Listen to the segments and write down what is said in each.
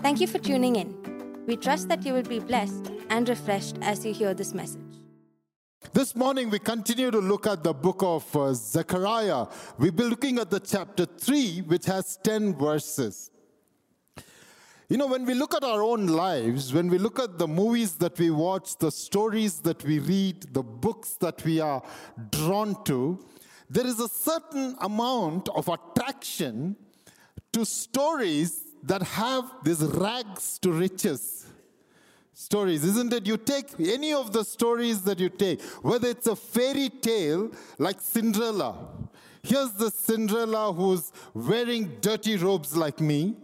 Thank you for tuning in. We trust that you will be blessed and refreshed as you hear this message. This morning, we continue to look at the book of uh, Zechariah. We'll be looking at the chapter 3, which has 10 verses. You know, when we look at our own lives, when we look at the movies that we watch, the stories that we read, the books that we are drawn to, there is a certain amount of attraction to stories that have these rags to riches stories, isn't it? You take any of the stories that you take, whether it's a fairy tale like Cinderella. Here's the Cinderella who's wearing dirty robes like me,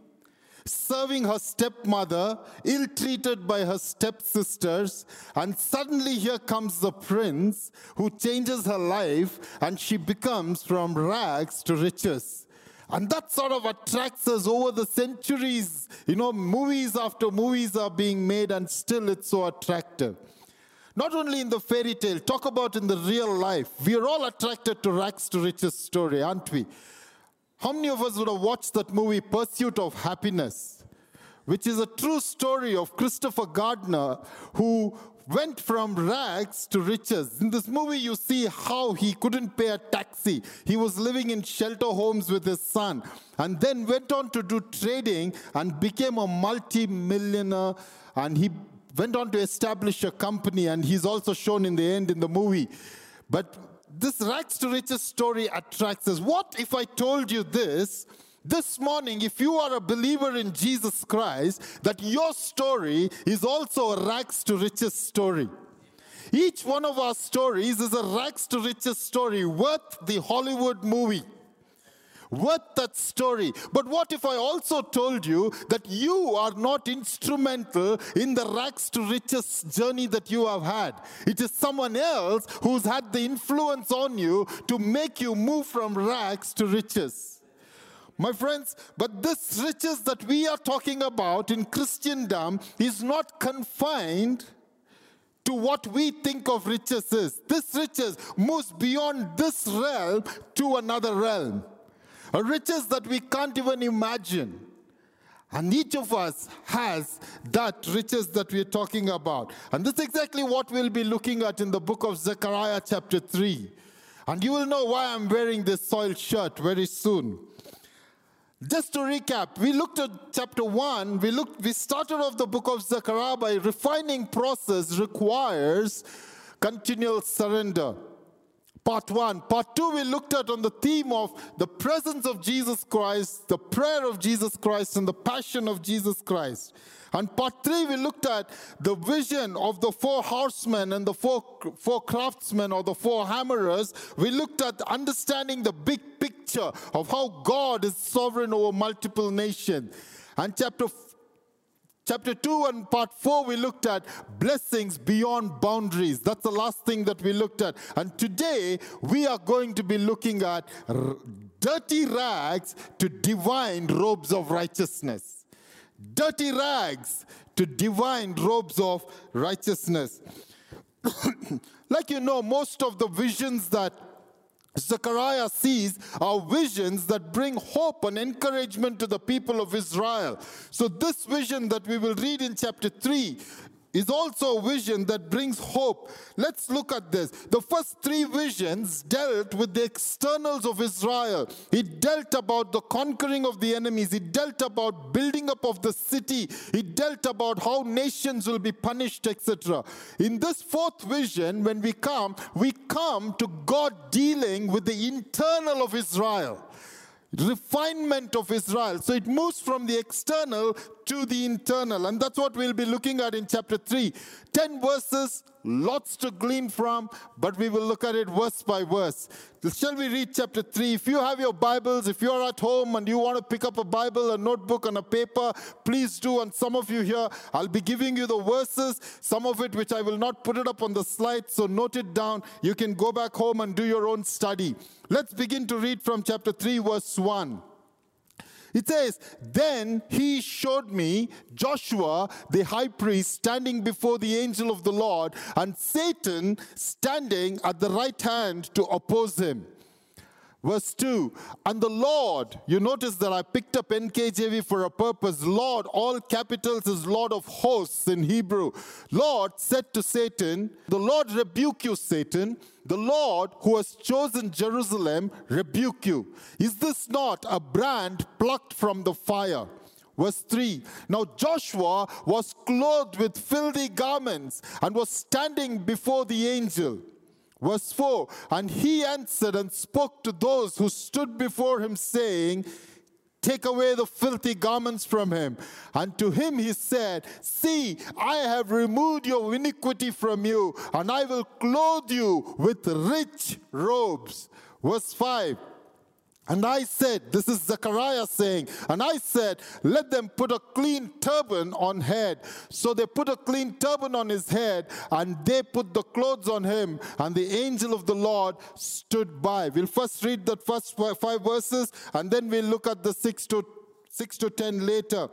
serving her stepmother, ill treated by her stepsisters, and suddenly here comes the prince who changes her life and she becomes from rags to riches. And that sort of attracts us over the centuries. You know, movies after movies are being made, and still it's so attractive. Not only in the fairy tale, talk about in the real life. We are all attracted to rags to riches story, aren't we? How many of us would have watched that movie, Pursuit of Happiness, which is a true story of Christopher Gardner, who went from rags to riches. In this movie, you see how he couldn't pay a taxi. He was living in shelter homes with his son, and then went on to do trading and became a multi millionaire. And he went on to establish a company, and he's also shown in the end in the movie. But this rags to riches story attracts us. What if I told you this? This morning, if you are a believer in Jesus Christ, that your story is also a rags to riches story. Each one of our stories is a rags to riches story worth the Hollywood movie. Worth that story. But what if I also told you that you are not instrumental in the rags to riches journey that you have had? It is someone else who's had the influence on you to make you move from rags to riches. My friends, but this riches that we are talking about in Christendom is not confined to what we think of riches is. This riches moves beyond this realm to another realm. A riches that we can't even imagine. And each of us has that riches that we're talking about. And this is exactly what we'll be looking at in the book of Zechariah, chapter 3. And you will know why I'm wearing this soiled shirt very soon. Just to recap, we looked at chapter 1, we looked we started off the book of Zechariah by refining process requires continual surrender. Part 1. Part 2 we looked at on the theme of the presence of Jesus Christ, the prayer of Jesus Christ and the passion of Jesus Christ. And part three, we looked at the vision of the four horsemen and the four, four craftsmen or the four hammerers. We looked at understanding the big picture of how God is sovereign over multiple nations. And chapter Chapter 2 and part 4, we looked at blessings beyond boundaries. That's the last thing that we looked at. And today, we are going to be looking at dirty rags to divine robes of righteousness dirty rags to divine robes of righteousness. like you know, most of the visions that Zechariah sees are visions that bring hope and encouragement to the people of Israel. So, this vision that we will read in chapter 3 is also a vision that brings hope. Let's look at this. The first three visions dealt with the externals of Israel. It dealt about the conquering of the enemies. It dealt about building up of the city. It dealt about how nations will be punished, etc. In this fourth vision, when we come, we come to God dealing with the internal of Israel refinement of Israel. So it moves from the external to the internal. And that's what we'll be looking at in chapter 3. 10 verses, lots to glean from, but we will look at it verse by verse. Shall we read chapter 3? If you have your Bibles, if you're at home and you want to pick up a Bible, a notebook, and a paper, please do. And some of you here, I'll be giving you the verses, some of it which I will not put it up on the slide, so note it down. You can go back home and do your own study. Let's begin to read from chapter 3, verse 1. It says, Then he showed me Joshua, the high priest, standing before the angel of the Lord, and Satan standing at the right hand to oppose him. Verse 2 And the Lord, you notice that I picked up NKJV for a purpose. Lord, all capitals is Lord of hosts in Hebrew. Lord said to Satan, The Lord rebuke you, Satan. The Lord who has chosen Jerusalem rebuke you. Is this not a brand plucked from the fire? Verse 3 Now Joshua was clothed with filthy garments and was standing before the angel. Verse 4 And he answered and spoke to those who stood before him, saying, Take away the filthy garments from him. And to him he said, See, I have removed your iniquity from you, and I will clothe you with rich robes. Verse 5 and I said, this is Zechariah saying, and I said, let them put a clean turban on head. So they put a clean turban on his head, and they put the clothes on him, and the angel of the Lord stood by. We'll first read the first five verses, and then we'll look at the six to six to ten later.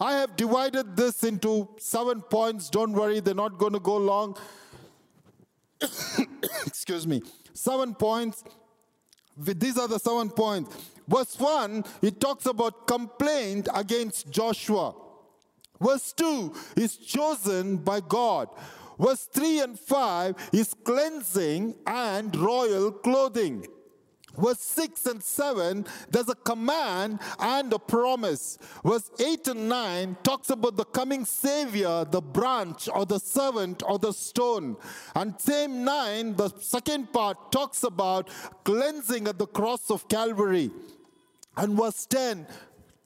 I have divided this into seven points. Don't worry, they're not going to go long. Excuse me. Seven points these are the seven points. Verse 1, it talks about complaint against Joshua. Verse 2 is chosen by God. Verse 3 and 5 is cleansing and royal clothing verse 6 and 7, there's a command and a promise. Verse 8 and 9 talks about the coming Savior, the branch or the servant or the stone. And same 9, the second part, talks about cleansing at the cross of Calvary. And verse 10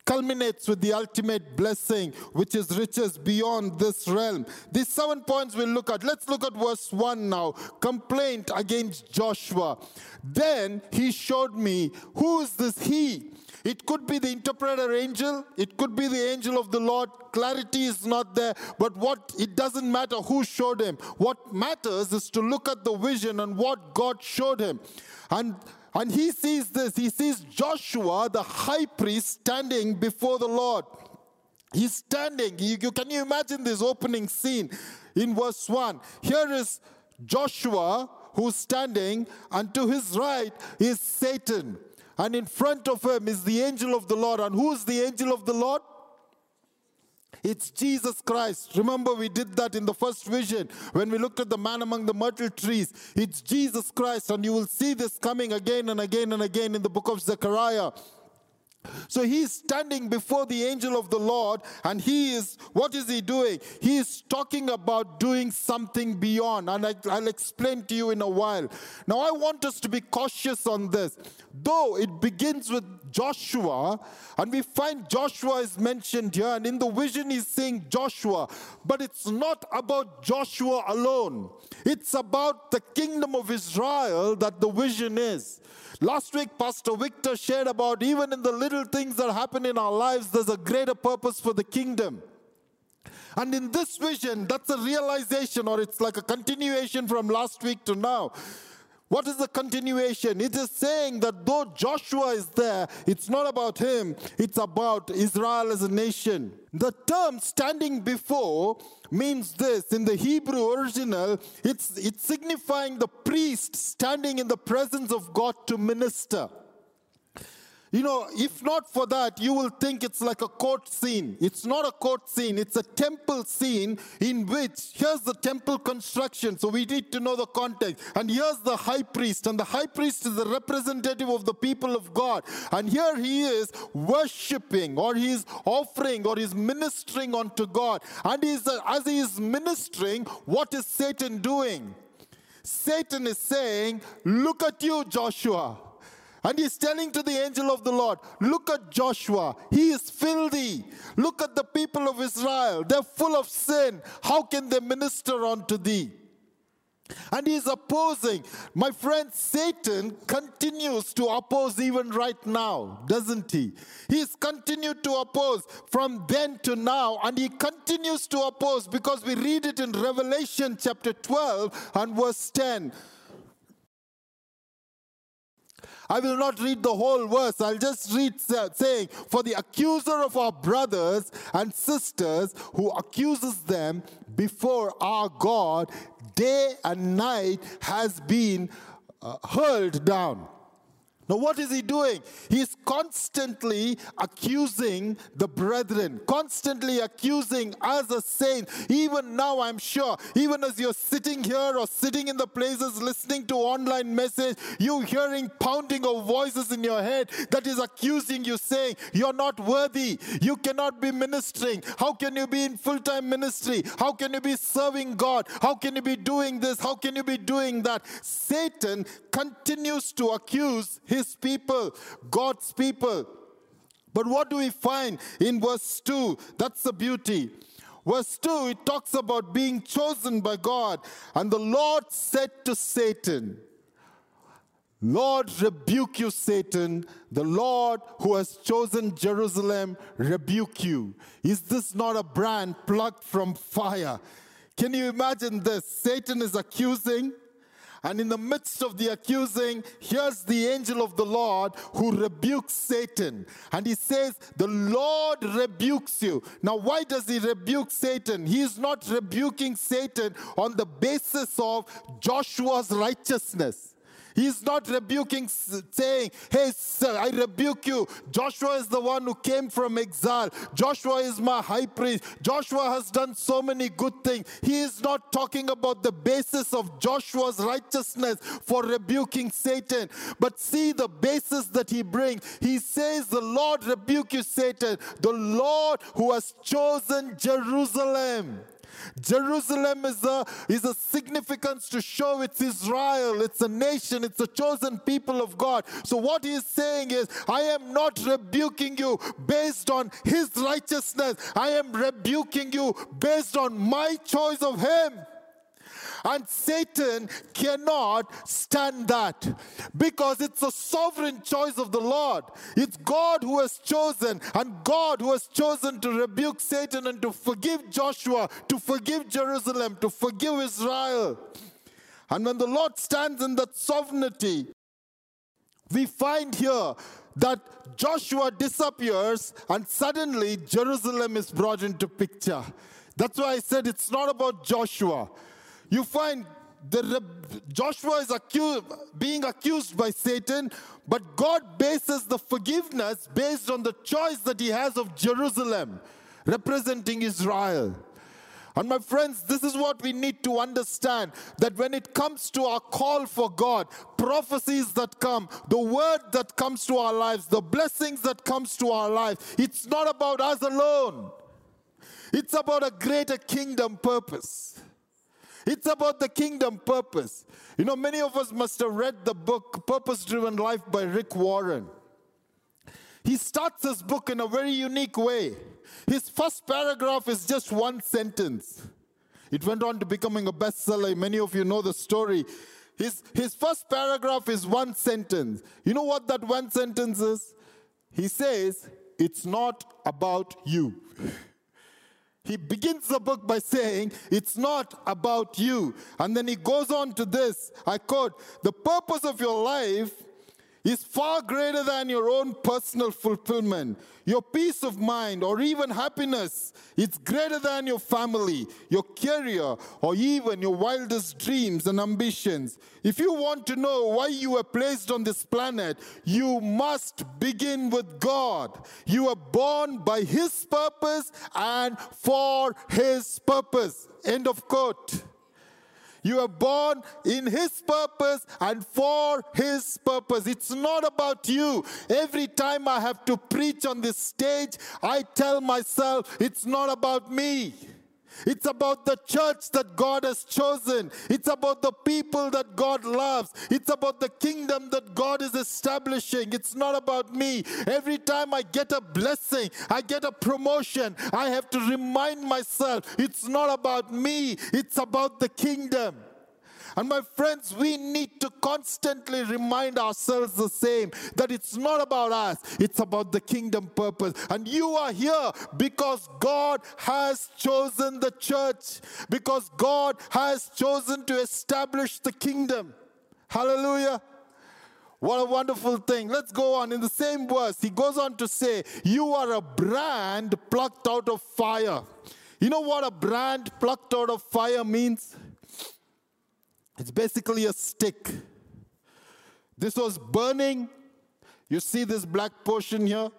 culminates with the ultimate blessing, which is riches beyond this realm. These seven points we'll look at. Let's look at verse 1 now. Complaint against Joshua. Then he showed me, who is this he? It could be the interpreter angel, it could be the angel of the Lord. Clarity is not there, but what it doesn't matter who showed him. What matters is to look at the vision and what God showed him. And and he sees this. He sees Joshua, the high priest, standing before the Lord. He's standing. You, you, can you imagine this opening scene in verse 1? Here is Joshua who's standing, and to his right is Satan. And in front of him is the angel of the Lord. And who's the angel of the Lord? It's Jesus Christ. Remember, we did that in the first vision when we looked at the man among the myrtle trees. It's Jesus Christ, and you will see this coming again and again and again in the book of Zechariah. So he's standing before the angel of the Lord, and he is, what is he doing? He is talking about doing something beyond, and I, will explain to you in a while. Now, I want us to be cautious on this. Though it begins with Joshua, and we find Joshua is mentioned here, and in the vision he's saying Joshua, but it's not about Joshua alone. It's about the kingdom of Israel that the vision is. Last week, Pastor Victor shared about even in the little things that happen in our lives, there's a greater purpose for the kingdom. And in this vision, that's a realization, or it's like a continuation from last week to now. What is the continuation? It is saying that though Joshua is there, it's not about him, it's about Israel as a nation. The term standing before means this in the Hebrew original, it's, it's signifying the priest standing in the presence of God to minister. You know, if not for that, you will think it's like a court scene. It's not a court scene, it's a temple scene in which here's the temple construction. So we need to know the context. And here's the high priest, and the high priest is the representative of the people of God. And here he is worshiping, or he's offering, or he's ministering unto God. And he's, uh, as he is ministering, what is Satan doing? Satan is saying, Look at you, Joshua. And he's telling to the angel of the Lord, Look at Joshua. He is filthy. Look at the people of Israel. They're full of sin. How can they minister unto thee? And he's opposing. My friend, Satan continues to oppose even right now, doesn't he? He's continued to oppose from then to now, and he continues to oppose because we read it in Revelation chapter 12 and verse 10. I will not read the whole verse. I'll just read saying, For the accuser of our brothers and sisters who accuses them before our God day and night has been uh, hurled down. Now, what is he doing? He's constantly accusing the brethren, constantly accusing as a saint. Even now, I'm sure, even as you're sitting here or sitting in the places listening to online message, you hearing pounding of voices in your head that is accusing you, saying, You're not worthy. You cannot be ministering. How can you be in full time ministry? How can you be serving God? How can you be doing this? How can you be doing that? Satan continues to accuse his people, God's people. But what do we find in verse 2? That's the beauty. Verse 2, it talks about being chosen by God. And the Lord said to Satan, Lord, rebuke you, Satan. The Lord who has chosen Jerusalem, rebuke you. Is this not a brand plucked from fire? Can you imagine this? Satan is accusing and in the midst of the accusing, here's the angel of the Lord who rebukes Satan. And he says, The Lord rebukes you. Now, why does he rebuke Satan? He is not rebuking Satan on the basis of Joshua's righteousness. He's not rebuking, saying, Hey, sir, I rebuke you. Joshua is the one who came from exile. Joshua is my high priest. Joshua has done so many good things. He is not talking about the basis of Joshua's righteousness for rebuking Satan. But see the basis that he brings. He says, The Lord rebuke you, Satan. The Lord who has chosen Jerusalem. Jerusalem is a, is a significance to show it's Israel, it's a nation, it's a chosen people of God. So, what he is saying is, I am not rebuking you based on his righteousness, I am rebuking you based on my choice of him. And Satan cannot stand that because it's a sovereign choice of the Lord. It's God who has chosen, and God who has chosen to rebuke Satan and to forgive Joshua, to forgive Jerusalem, to forgive Israel. And when the Lord stands in that sovereignty, we find here that Joshua disappears and suddenly Jerusalem is brought into picture. That's why I said it's not about Joshua. You find the, Joshua is accused, being accused by Satan, but God bases the forgiveness based on the choice that he has of Jerusalem, representing Israel. And my friends, this is what we need to understand that when it comes to our call for God, prophecies that come, the word that comes to our lives, the blessings that comes to our life, it's not about us alone. It's about a greater kingdom purpose. It's about the kingdom purpose. You know, many of us must have read the book Purpose Driven Life by Rick Warren. He starts his book in a very unique way. His first paragraph is just one sentence. It went on to becoming a bestseller. Many of you know the story. His, his first paragraph is one sentence. You know what that one sentence is? He says, It's not about you. He begins the book by saying, It's not about you. And then he goes on to this I quote, The purpose of your life is far greater than your own personal fulfillment. Your peace of mind or even happiness is greater than your family, your career, or even your wildest dreams and ambitions. If you want to know why you were placed on this planet, you must begin with God. You were born by His purpose and for His purpose. End of quote. You are born in His purpose and for His purpose. It's not about you. Every time I have to preach on this stage, I tell myself it's not about me. It's about the church that God has chosen. It's about the people that God loves. It's about the kingdom that God is establishing. It's not about me. Every time I get a blessing, I get a promotion, I have to remind myself it's not about me, it's about the kingdom. And my friends, we need to constantly remind ourselves the same that it's not about us, it's about the kingdom purpose. And you are here because God has chosen the church, because God has chosen to establish the kingdom. Hallelujah. What a wonderful thing. Let's go on. In the same verse, he goes on to say, You are a brand plucked out of fire. You know what a brand plucked out of fire means? It's basically a stick. This was burning You see this black portion here?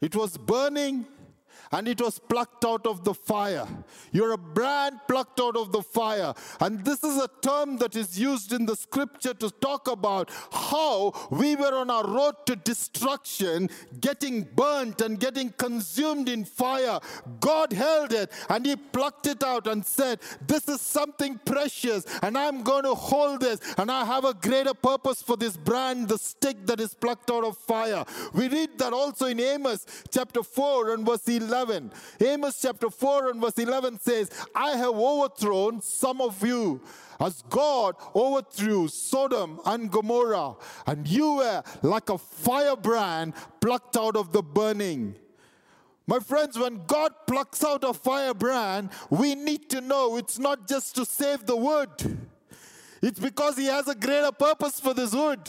It was burning and it was plucked out of the fire. You're a brand plucked out of the fire. And this is a term that is used in the scripture to talk about how we were on our road to destruction, getting burnt and getting consumed in fire. God held it and He plucked it out and said, This is something precious, and I'm going to hold this, and I have a greater purpose for this brand, the stick that is plucked out of fire. We read that also in Amos chapter 4 and verse 11. 11. Amos chapter 4 and verse 11 says, I have overthrown some of you as God overthrew Sodom and Gomorrah, and you were like a firebrand plucked out of the burning. My friends, when God plucks out a firebrand, we need to know it's not just to save the wood. It's because He has a greater purpose for this wood.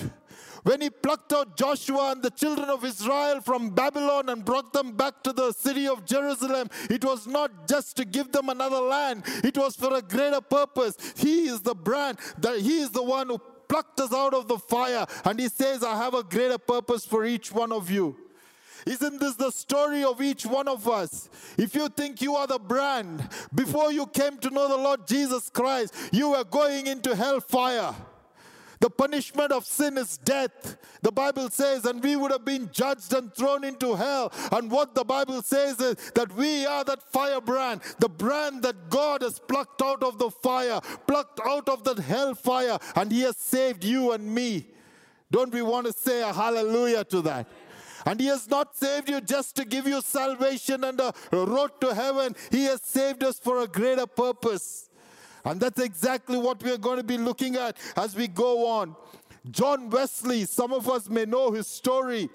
When he plucked out Joshua and the children of Israel from Babylon and brought them back to the city of Jerusalem, it was not just to give them another land, it was for a greater purpose. He is the brand, that he is the one who plucked us out of the fire. And he says, I have a greater purpose for each one of you. Isn't this the story of each one of us? If you think you are the brand, before you came to know the Lord Jesus Christ, you were going into hellfire. The punishment of sin is death. The Bible says, and we would have been judged and thrown into hell. And what the Bible says is that we are that firebrand, the brand that God has plucked out of the fire, plucked out of that hell fire, and He has saved you and me. Don't we want to say a hallelujah to that? And He has not saved you just to give you salvation and a road to heaven. He has saved us for a greater purpose. And that's exactly what we are going to be looking at as we go on. John Wesley, some of us may know his story.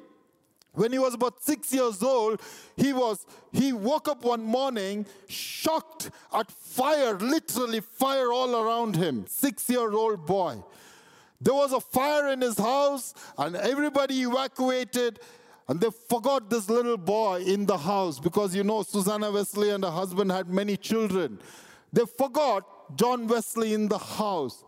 When he was about six years old, he was he woke up one morning shocked at fire, literally fire all around him. Six-year-old boy. There was a fire in his house, and everybody evacuated. And they forgot this little boy in the house because you know Susanna Wesley and her husband had many children. They forgot John Wesley in the house.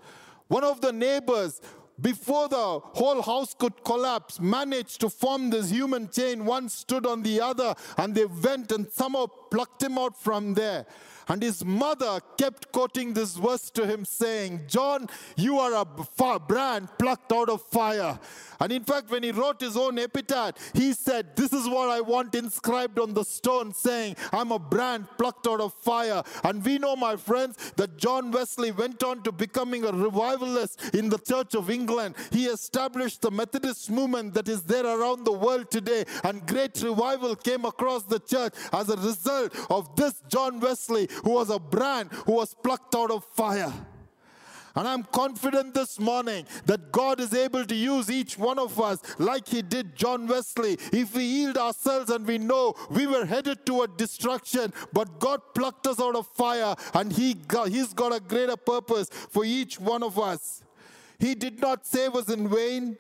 One of the neighbors, before the whole house could collapse, managed to form this human chain. One stood on the other, and they went and somehow plucked him out from there. And his mother kept quoting this verse to him, saying, John, you are a brand plucked out of fire. And in fact, when he wrote his own epitaph, he said, This is what I want inscribed on the stone, saying, I'm a brand plucked out of fire. And we know, my friends, that John Wesley went on to becoming a revivalist in the Church of England. He established the Methodist movement that is there around the world today. And great revival came across the church as a result of this John Wesley, who was a brand who was plucked out of fire. And I'm confident this morning that God is able to use each one of us like He did John Wesley. If we yield ourselves and we know we were headed toward destruction, but God plucked us out of fire and he got, He's got a greater purpose for each one of us. He did not save us in vain.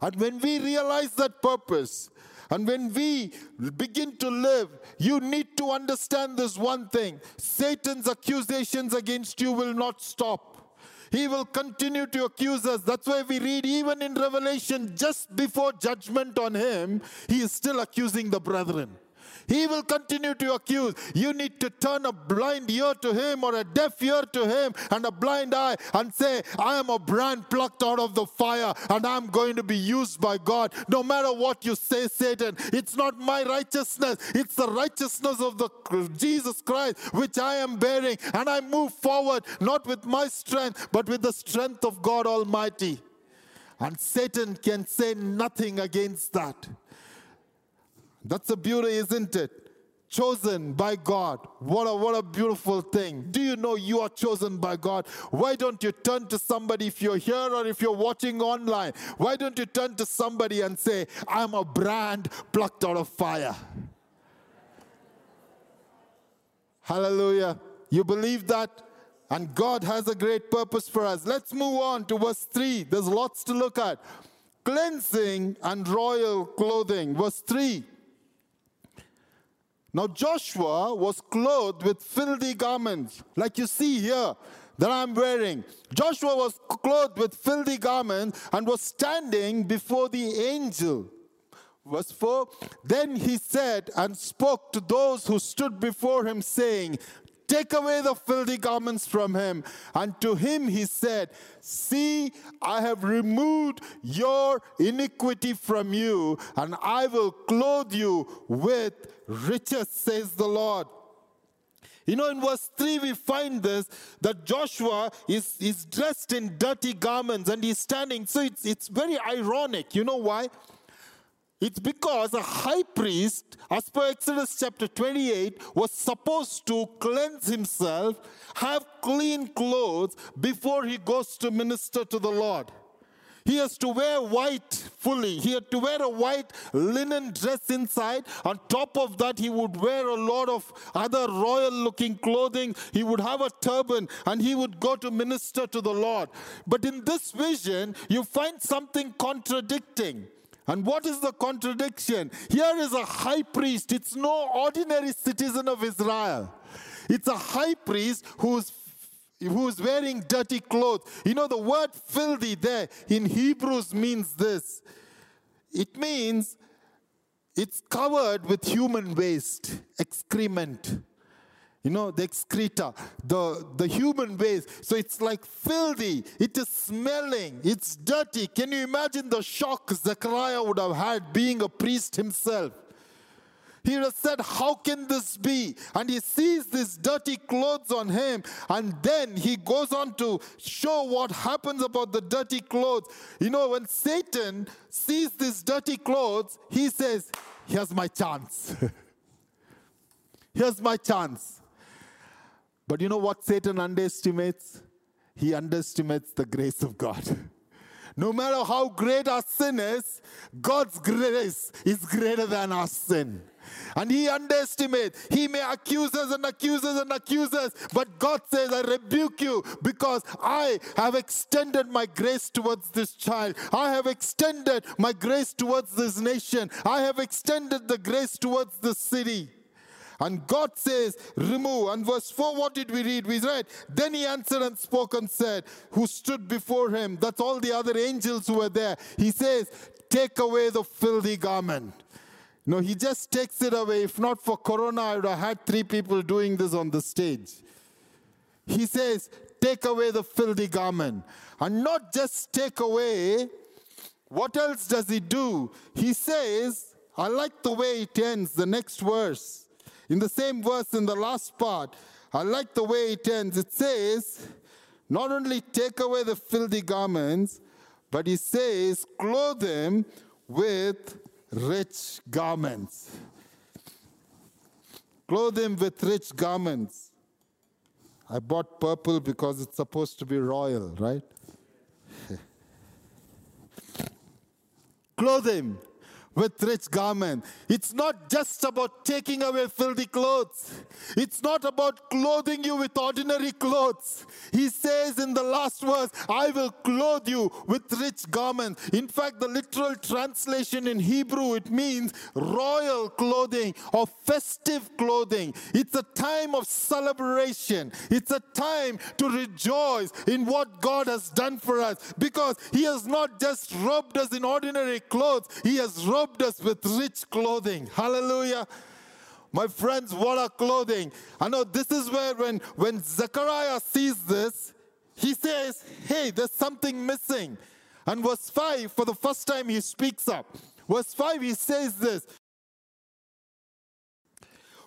And when we realize that purpose, and when we begin to live, you need to understand this one thing Satan's accusations against you will not stop. He will continue to accuse us. That's why we read, even in Revelation, just before judgment on him, he is still accusing the brethren. He will continue to accuse. You need to turn a blind ear to him or a deaf ear to him and a blind eye and say, I am a brand plucked out of the fire and I'm going to be used by God. No matter what you say, Satan, it's not my righteousness, it's the righteousness of the Jesus Christ which I am bearing. And I move forward not with my strength, but with the strength of God Almighty. And Satan can say nothing against that. That's the beauty, isn't it? Chosen by God. What a, what a beautiful thing. Do you know you are chosen by God? Why don't you turn to somebody if you're here or if you're watching online? Why don't you turn to somebody and say, I'm a brand plucked out of fire? Hallelujah. You believe that? And God has a great purpose for us. Let's move on to verse 3. There's lots to look at. Cleansing and royal clothing. Verse 3. Now Joshua was clothed with filthy garments, like you see here. that I'm wearing. Joshua was clothed with filthy garments and was standing before the angel. Verse 4 Then he said and spoke to those who stood before him, saying, Take away the filthy garments from him. And to him he said, See, I have removed your iniquity from you, and I will clothe you with riches, says the Lord. You know, in verse 3, we find this that Joshua is, is dressed in dirty garments and he's standing. So it's, it's very ironic. You know why? It's because a high priest, as per Exodus chapter 28, was supposed to cleanse himself, have clean clothes before he goes to minister to the Lord. He has to wear white fully. He had to wear a white linen dress inside. On top of that, he would wear a lot of other royal looking clothing. He would have a turban and he would go to minister to the Lord. But in this vision, you find something contradicting. And what is the contradiction? Here is a high priest. It's no ordinary citizen of Israel. It's a high priest who's who's wearing dirty clothes. You know, the word filthy there in Hebrews means this it means it's covered with human waste, excrement. You know, the excreta, the, the human waste. So it's like filthy. It is smelling. It's dirty. Can you imagine the shock Zechariah would have had being a priest himself? He would have said, How can this be? And he sees these dirty clothes on him. And then he goes on to show what happens about the dirty clothes. You know, when Satan sees these dirty clothes, he says, Here's my chance. Here's my chance. But you know what Satan underestimates? He underestimates the grace of God. No matter how great our sin is, God's grace is greater than our sin. And he underestimates. He may accuse us and accuse us and accuse us, but God says, I rebuke you because I have extended my grace towards this child. I have extended my grace towards this nation. I have extended the grace towards this city. And God says, remove. And verse 4, what did we read? We read, Then he answered and spoke and said, Who stood before him? That's all the other angels who were there. He says, Take away the filthy garment. No, he just takes it away. If not for Corona, I would have had three people doing this on the stage. He says, Take away the filthy garment. And not just take away, what else does he do? He says, I like the way it ends, the next verse. In the same verse, in the last part, I like the way it ends. It says, not only take away the filthy garments, but he says, clothe them with rich garments. Clothe them with rich garments. I bought purple because it's supposed to be royal, right? Clothe him with rich garment. It's not just about taking away filthy clothes. It's not about clothing you with ordinary clothes. He says in the last verse, I will clothe you with rich garments. In fact, the literal translation in Hebrew, it means royal clothing or festive clothing. It's a time of celebration. It's a time to rejoice in what God has done for us because He has not just robed us in ordinary clothes, He has robed robed us with rich clothing. Hallelujah. My friends, what a clothing. I know this is where when, when Zechariah sees this, he says, Hey, there's something missing. And verse 5, for the first time, he speaks up. Verse 5, he says this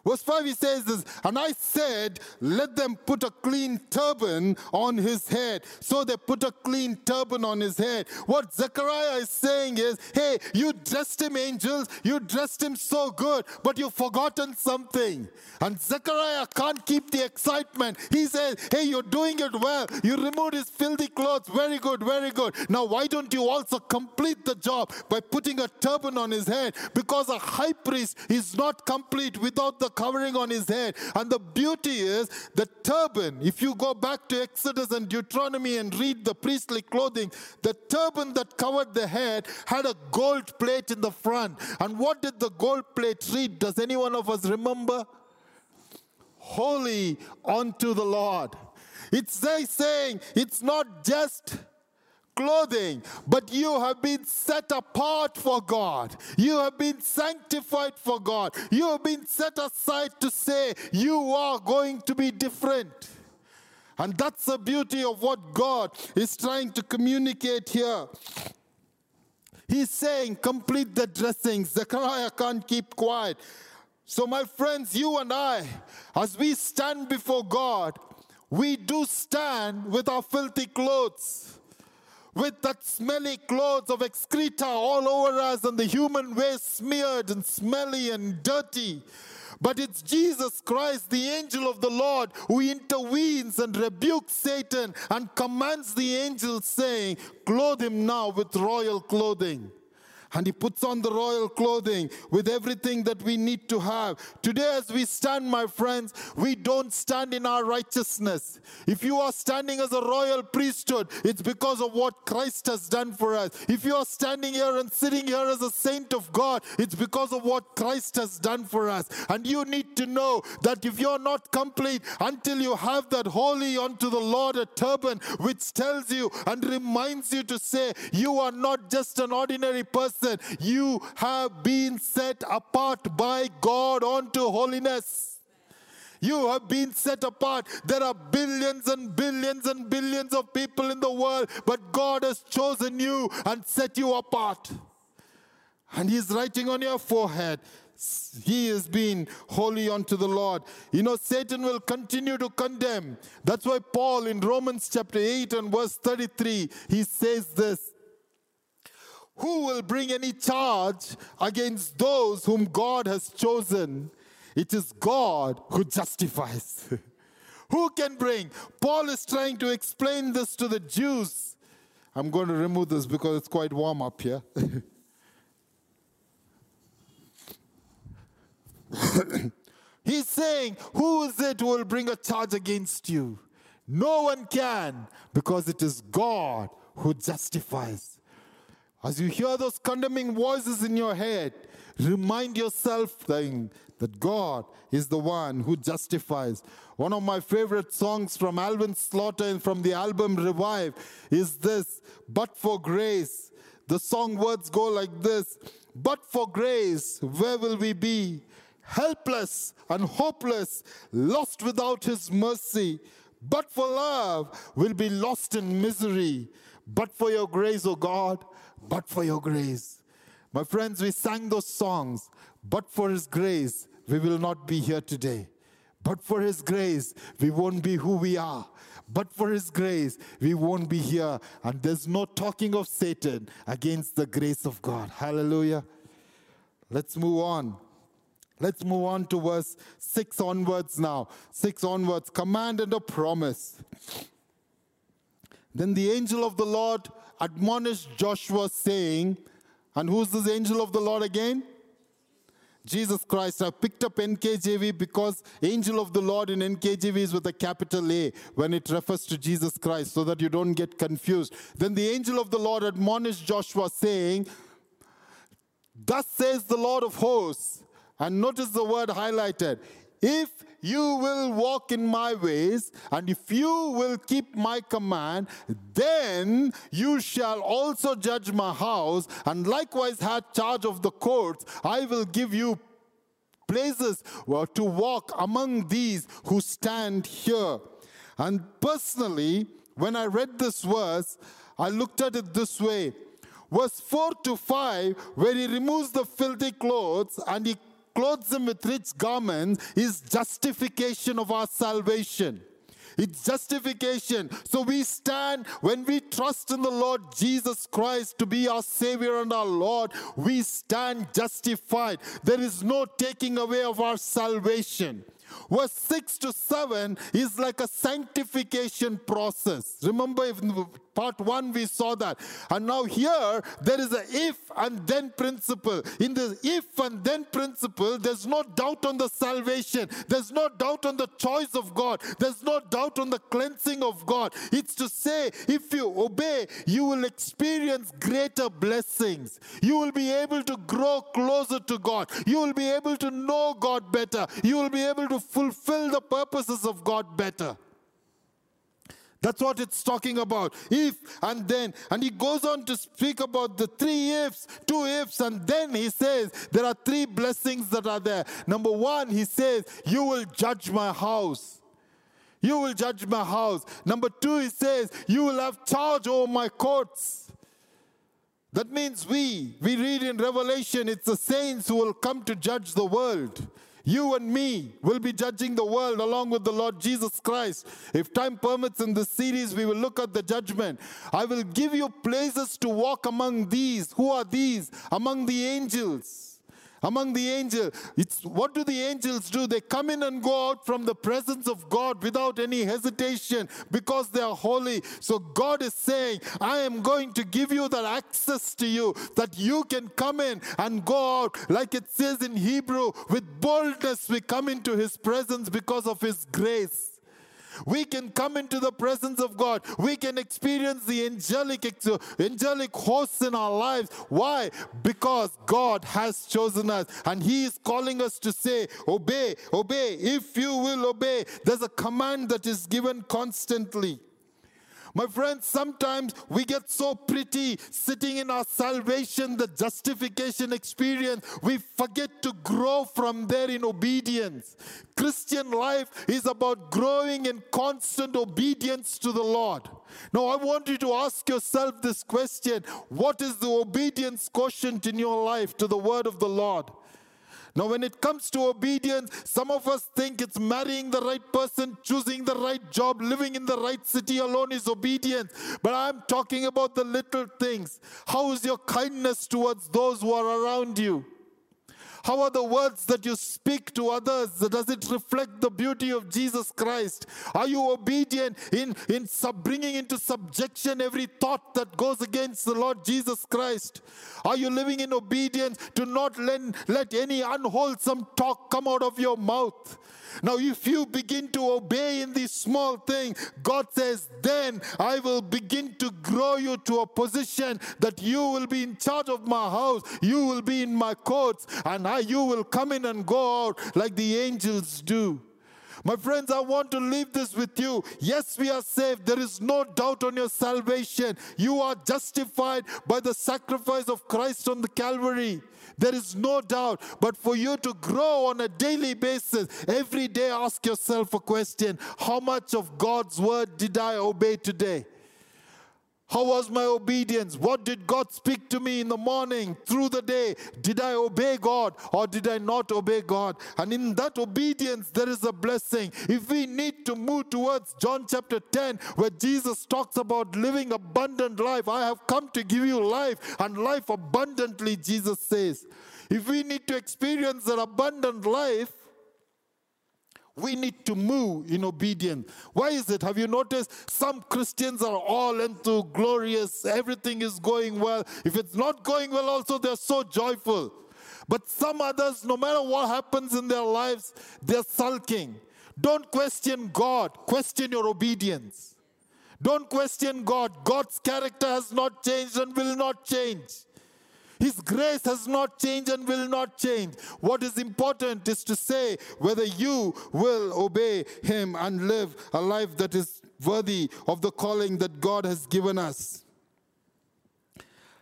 Verse 5 he says this, and I said, let them put a clean turban on his head. So they put a clean turban on his head. What Zechariah is saying is, hey, you dressed him angels, you dressed him so good, but you've forgotten something. And Zechariah can't keep the excitement. He says, hey, you're doing it well. You removed his filthy clothes. Very good, very good. Now, why don't you also complete the job by putting a turban on his head? Because a high priest is not complete without the covering on his head. And the beauty is the turban. If you go back to Exodus and Deuteronomy and read the priestly clothing, the turban that covered the head had a gold plate in the front. And what did the gold plate read? Does any one of us remember? Holy unto the Lord. It's saying it's not just clothing, but you have been set apart for God. You have been sanctified for God. You have been set aside to say you are going to be different. And that's the beauty of what God is trying to communicate here. He's saying, complete the dressing. Zechariah can't keep quiet. So, my friends, you and I, as we stand before God, we do stand with our filthy clothes, with that smelly clothes of excreta all over us and the human waste smeared and smelly and dirty. But it's Jesus Christ, the angel of the Lord, who intervenes and rebukes Satan and commands the angel, saying, Clothe him now with royal clothing and he puts on the royal clothing with everything that we need to have. Today, as we stand, my friends, we don't stand in our righteousness. If you are standing as a royal priesthood, it's because of what Christ has done for us. If you are standing here and sitting here as a saint of God, it's because of what Christ has done for us. And you need to know that if you're not complete until you have that holy unto the Lord a turban, which tells you and reminds you to say, you are not just an ordinary person You have been set apart by God unto holiness. You have been set apart. There are billions and billions and billions of people in the world, but God has chosen you and set you apart. And He's writing on your forehead, he has been holy unto the Lord. You know, Satan will continue to condemn. That's why Paul in Romans chapter 8 and verse 33, he says this who will bring any charge against those whom God has chosen? It is God who justifies. who can bring? Paul is trying to explain this to the Jews. I'm going to remove this because it's quite warm up here. He's saying, Who is it who will bring a charge against you? No one can because it is God who justifies. As you hear those condemning voices in your head, remind yourself then that God is the one who justifies. One of my favorite songs from Alvin Slaughter and from the album Revive is this But for grace. The song words go like this But for grace, where will we be? Helpless and hopeless, lost without His mercy. But for love, we'll be lost in misery. But for your grace, O oh God, but for your grace. My friends, we sang those songs, but for His grace, we will not be here today. But for His grace, we won't be who we are. But for His grace, we won't be here. And there's no talking of Satan against the grace of God. Hallelujah. Let's move on. Let's move on to verse 6 onwards now. 6 onwards. Command and a promise. Then the angel of the Lord admonished Joshua, saying, and who's this angel of the Lord again? Jesus Christ. I picked up NKJV because angel of the Lord in NKJV is with a capital A when it refers to Jesus Christ, so that you don't get confused. Then the angel of the Lord admonished Joshua, saying, Thus says the Lord of hosts, and notice the word highlighted. If you will walk in my ways, and if you will keep my command, then you shall also judge my house, and likewise have charge of the courts. I will give you places uh, to walk among these who stand here. And personally, when I read this verse, I looked at it this way. Verse 4 to 5, where he removes the filthy clothes and he clothes him with rich garments is justification of our salvation. It's justification. So we stand when we trust in the Lord Jesus Christ to be our Savior and our Lord. We stand justified. There is no taking away of our salvation. Verse 6 to 7 is like a sanctification process. Remember, in part 1 we saw that. And now here there is a if and then principle. In the if and then principle, there's no doubt on the salvation, there's no doubt on the choice of God, there's no doubt on the cleansing of God. It's to say, if you obey, you will experience greater blessings. You will be able to grow closer to God. You will be able to know God better. You will be able to fulfill the purposes of God better. That's what it's talking about. If and then. And he goes on to speak about the three ifs, two ifs, and then he says there are three blessings that are there. Number one, he says, You will judge my house. You will judge my house. Number two, he says, You will have charge over my courts. That means we, we read in Revelation, it's the saints who will come to judge the world. You and me will be judging the world along with the Lord Jesus Christ. If time permits in this series, we will look at the judgment. I will give you places to walk among these. Who are these? Among the angels among the angels. It's what do the angels do? They come in and go out from the presence of God without any hesitation because they are holy. So God is saying, I am going to give you that access to you that you can come in and go out like it says in Hebrew with boldness we come into his presence because of his grace. We can come into the presence of God. We can experience the angelic, angelic hosts in our lives. Why? Because God has chosen us and He is calling us to say, Obey, obey. If you will obey, there's a command that is given constantly. My friends, sometimes we get so pretty sitting in our salvation, the justification experience, we forget to grow from there in obedience. Christian life is about growing in constant obedience to the Lord. Now, I want you to ask yourself this question What is the obedience quotient in your life to the word of the Lord? Now, when it comes to obedience, some of us think it's marrying the right person, choosing the right job, living in the right city alone is obedience. But I'm talking about the little things. How is your kindness towards those who are around you? How are the words that you speak to others? Does it reflect the beauty of Jesus Christ? Are you obedient in, in sub, bringing into subjection every thought that goes against the Lord Jesus Christ? Are you living in obedience to not let, let any unwholesome talk come out of your mouth? Now, if you begin to obey in this small thing, God says, then I will begin to grow you to a position that you will be in charge of my house, you will be in my courts, and I, you will come in and go out like the angels do. My friends, I want to leave this with you. Yes, we are saved. There is no doubt on your salvation. You are justified by the sacrifice of Christ on the Calvary. There is no doubt. But for you to grow on a daily basis, every day ask yourself a question How much of God's word did I obey today? How was my obedience? What did God speak to me in the morning, through the day? Did I obey God or did I not obey God? And in that obedience, there is a blessing. If we need to move towards John chapter 10, where Jesus talks about living abundant life, I have come to give you life and life abundantly, Jesus says. If we need to experience that abundant life, we need to move in obedience. Why is it? Have you noticed some Christians are all into glorious, everything is going well. If it's not going well, also they're so joyful. But some others, no matter what happens in their lives, they're sulking. Don't question God, question your obedience. Don't question God. God's character has not changed and will not change. His grace has not changed and will not change. What is important is to say whether you will obey Him and live a life that is worthy of the calling that God has given us.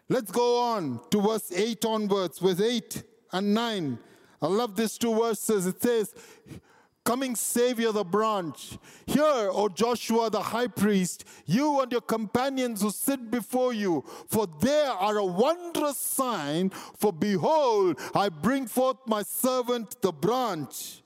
Let's go on to verse 8 onwards, with 8 and 9. I love these two verses. It says, coming Savior, the branch. Hear, O Joshua the high priest, you and your companions who sit before you, for they are a wondrous sign. For behold, I bring forth my servant, the branch.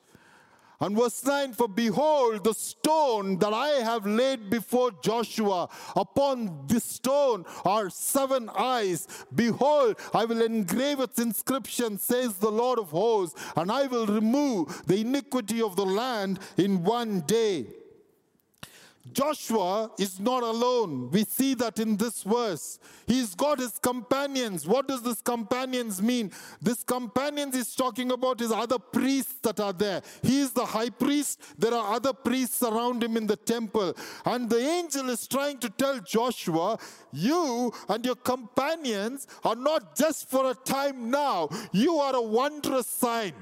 And verse 9 For behold, the stone that I have laid before Joshua, upon this stone are seven eyes. Behold, I will engrave its inscription, says the Lord of hosts, and I will remove the iniquity of the land in one day. Joshua is not alone. We see that in this verse. He's got his companions. What does this companions mean? This companions is talking about his other priests that are there. He is the high priest. There are other priests around him in the temple. And the angel is trying to tell Joshua, you and your companions are not just for a time now. You are a wondrous sign.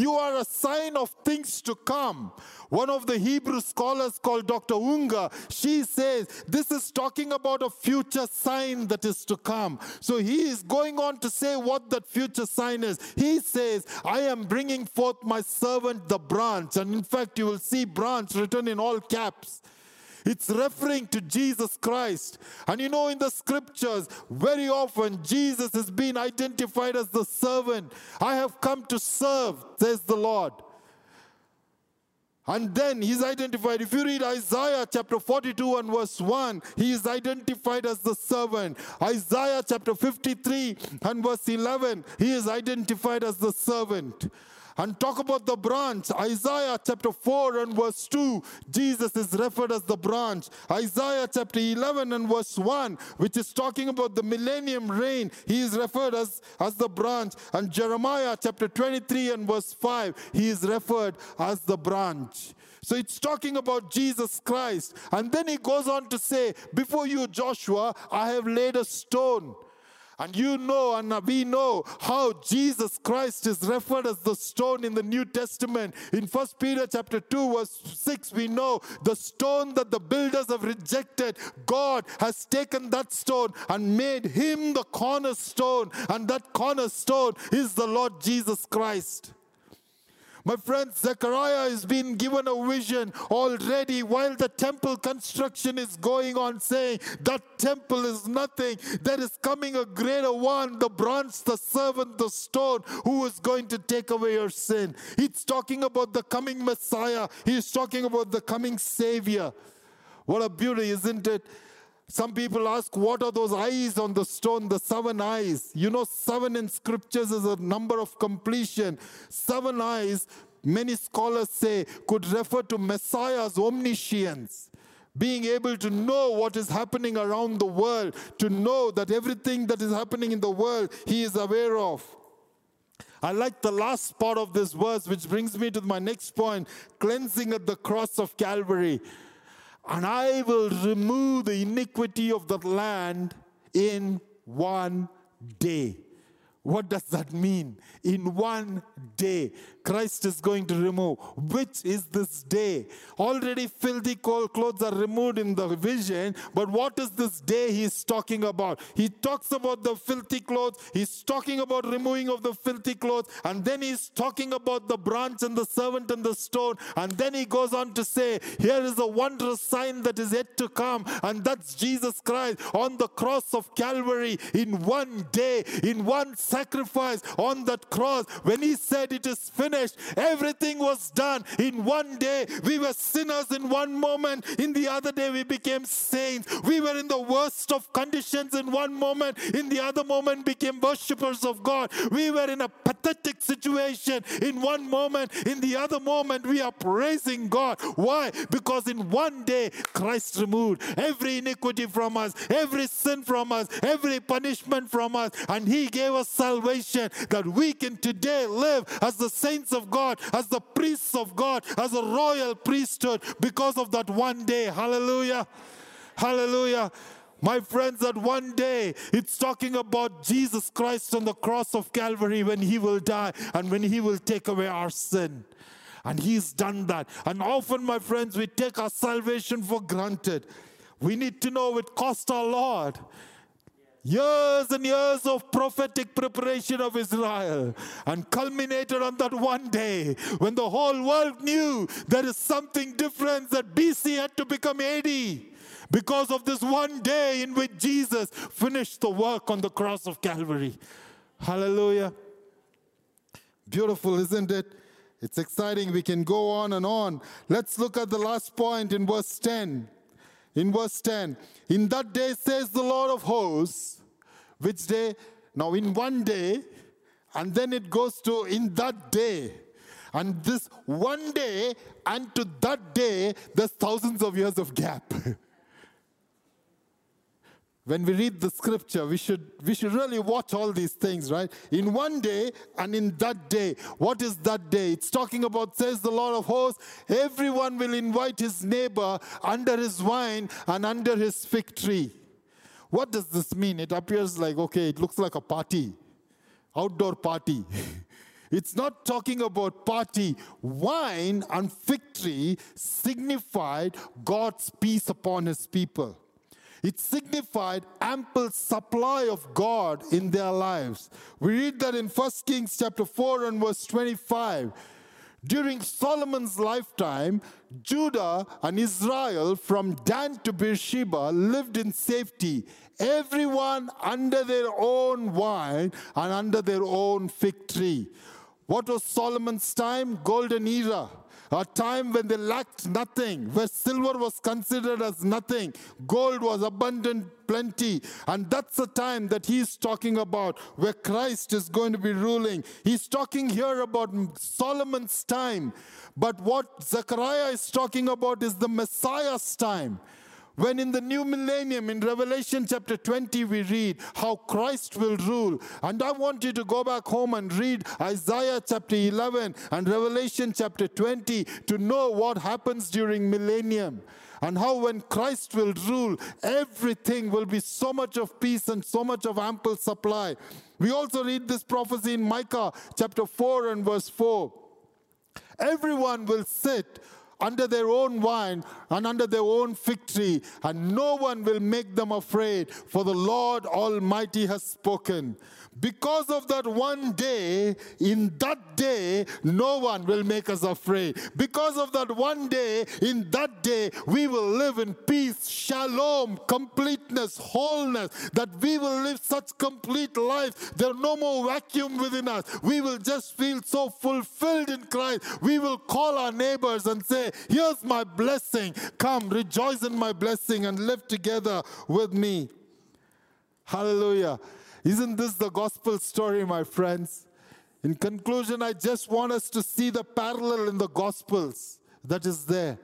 You are a sign of things to come. One of the Hebrew scholars called Dr. Unger, she says this is talking about a future sign that is to come. So he is going on to say what that future sign is. He says, I am bringing forth my servant, the branch. And in fact, you will see branch written in all caps. It's referring to Jesus Christ. And you know, in the scriptures, very often Jesus has been identified as the servant. I have come to serve, says the Lord. And then he's identified. If you read Isaiah chapter 42 and verse 1, he is identified as the servant. Isaiah chapter 53 and verse 11, he is identified as the servant and talk about the branch. Isaiah chapter 4 and verse 2, Jesus is referred as the branch. Isaiah chapter 11 and verse 1, which is talking about the millennium reign, he is referred as, as the branch. And Jeremiah chapter 23 and verse 5, he is referred as the branch. So it's talking about Jesus Christ. And then he goes on to say, Before you, Joshua, I have laid a stone and you know, and we know how Jesus Christ is referred as the stone in the New Testament. In First Peter chapter 2, verse 6, we know the stone that the builders have rejected, God has taken that stone and made him the cornerstone. And that cornerstone is the Lord Jesus Christ. My friend Zechariah is being given a vision already while the temple construction is going on, saying, That temple is nothing. There is coming a greater one, the branch, the servant, the stone, who is going to take away your sin. He's talking about the coming Messiah, he's talking about the coming Savior. What a beauty, isn't it? Some people ask, what are those eyes on the stone, the seven eyes? You know, seven in scriptures is a number of completion. Seven eyes, many scholars say, could refer to Messiah's omniscience. Being able to know what is happening around the world, to know that everything that is happening in the world, he is aware of. I like the last part of this verse, which brings me to my next point cleansing at the cross of Calvary and I will remove the iniquity of the land in one day. What does that mean? In one day, Christ is going to remove. Which is this day? Already filthy clothes are removed in the vision, but what is this day he's talking about? He talks about the filthy clothes, he's talking about removing of the filthy clothes, and then he's talking about the branch and the servant and the stone, and then he goes on to say, Here is a wondrous sign that is yet to come, and that's Jesus Christ on the cross of Calvary in one day, in one sacrifice on that cross. When he said, It is finished, everything was done in one day. We were sinners in one moment, in the other day, we became saints. We were in the worst of conditions in one moment, in the other moment, became worshippers of God. We were in a pathetic situation in one moment, in the other moment, we are praising God. Why? Because in one day, Christ removed every iniquity from us, every sin from us, every punishment from us, and He gave us salvation that we can today live as the saints of God, as the priests of God, as a royal priesthood because of that one day. Hallelujah. Hallelujah. My friends, that one day it's talking about Jesus Christ on the cross of Calvary when he will die and when he will take away our sin. And he's done that. And often, my friends, we take our salvation for granted. We need to know it cost our Lord years and years of prophetic preparation of Israel and culminated on that one day when the whole world knew there is something different that BC had to become AD because of this one day in which Jesus finished the work on the cross of Calvary. Hallelujah. Beautiful, isn't it? It's exciting. We can go on and on. Let's look at the last point in verse 10 in verse 10. In that day, says the Lord of hosts, which day? Now, in one day, and then it goes to in that day. And this one day, and to that day, there's thousands of years of gap. when we read the scripture, we should, we should really watch all these things, right? In one day and in that day. What is that day? It's talking about, says the Lord of hosts, everyone will invite his neighbor under his wine and under his fig tree. What does this mean? It appears like, okay, it looks like a party, outdoor party. It's not talking about party. Wine and fig tree signified God's peace upon his people. It signified ample supply of God in their lives. We read that in 1 Kings chapter 4 and verse 25. During Solomon's lifetime, Judah and Israel from Dan to Beersheba lived in safety, everyone under their own wine and under their own fig tree. What was Solomon's time? Golden era a time when they lacked nothing, where silver was considered as nothing, gold was abundant, plenty. And that's the time that he's talking about where Christ is going to be ruling. He's talking here about Solomon's time. But what Zechariah is talking about is the Messiah's time. When in the new millennium, in Revelation chapter 20, we read how Christ will rule. And I want you to go back home and read Isaiah chapter 11 and Revelation chapter 20 to know what happens during millennium and how when Christ will rule, everything will be so much of peace and so much of ample supply. We also read this prophecy in Micah chapter 4 and verse 4. Everyone will sit under their own wine and under their own fig tree, and no one will make them afraid, for the Lord Almighty has spoken. Because of that one day, in that day, no one will make us afraid. Because of that one day, in that day, we will live in peace, shalom, completeness, wholeness, that we will live such complete life. There's no more vacuum within us. We will just feel so fulfilled in Christ. We will call our neighbors and say, Here's my blessing. Come, rejoice in my blessing and live together with me. Hallelujah. Isn't this the gospel story, my friends? In conclusion, I just want us to see the parallel in the gospels that is there.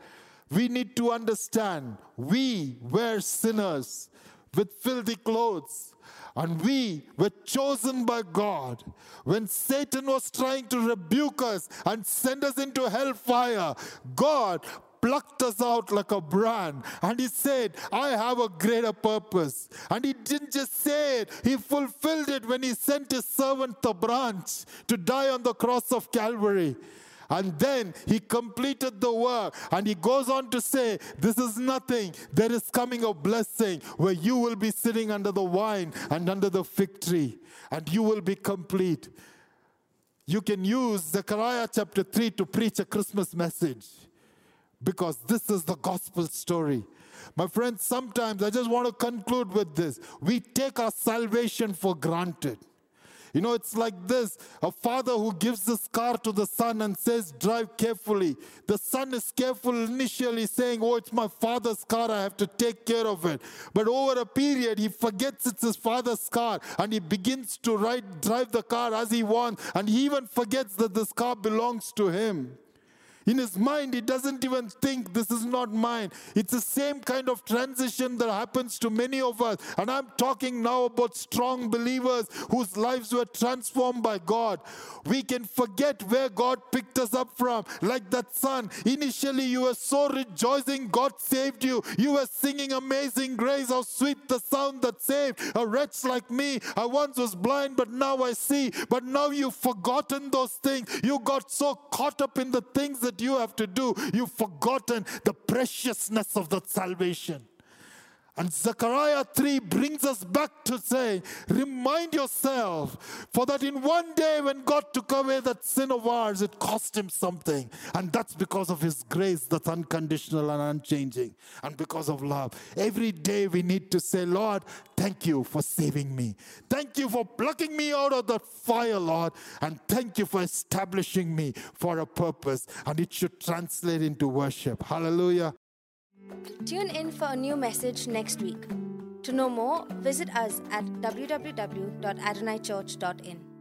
We need to understand we were sinners with filthy clothes. And we were chosen by God. When Satan was trying to rebuke us and send us into hellfire, God plucked us out like a brand. And he said, I have a greater purpose. And he didn't just say it, he fulfilled it when he sent his servant the branch to die on the cross of Calvary. And then he completed the work. And he goes on to say, This is nothing. There is coming a blessing where you will be sitting under the vine and under the fig tree, and you will be complete. You can use Zechariah chapter 3 to preach a Christmas message because this is the gospel story. My friends, sometimes I just want to conclude with this. We take our salvation for granted. You know, it's like this a father who gives this car to the son and says, Drive carefully. The son is careful initially, saying, Oh, it's my father's car, I have to take care of it. But over a period, he forgets it's his father's car and he begins to ride, drive the car as he wants. And he even forgets that this car belongs to him. In his mind, he doesn't even think this is not mine. It's the same kind of transition that happens to many of us. And I'm talking now about strong believers whose lives were transformed by God. We can forget where God picked us up from. Like that son, initially you were so rejoicing, God saved you. You were singing Amazing Grace, how sweet the sound that saved a wretch like me. I once was blind, but now I see. But now you've forgotten those things. You got so caught up in the things that that you have to do. You've forgotten the preciousness of that salvation. And Zechariah 3 brings us back to say, remind yourself, for that in one day when God took away that sin of ours, it cost him something. And that's because of his grace that's unconditional and unchanging, and because of love. Every day we need to say, Lord, thank you for saving me. Thank you for plucking me out of the fire, Lord. And thank you for establishing me for a purpose. And it should translate into worship. Hallelujah. Tune in for a new message next week. To know more, visit us at www.adonaichurch.in.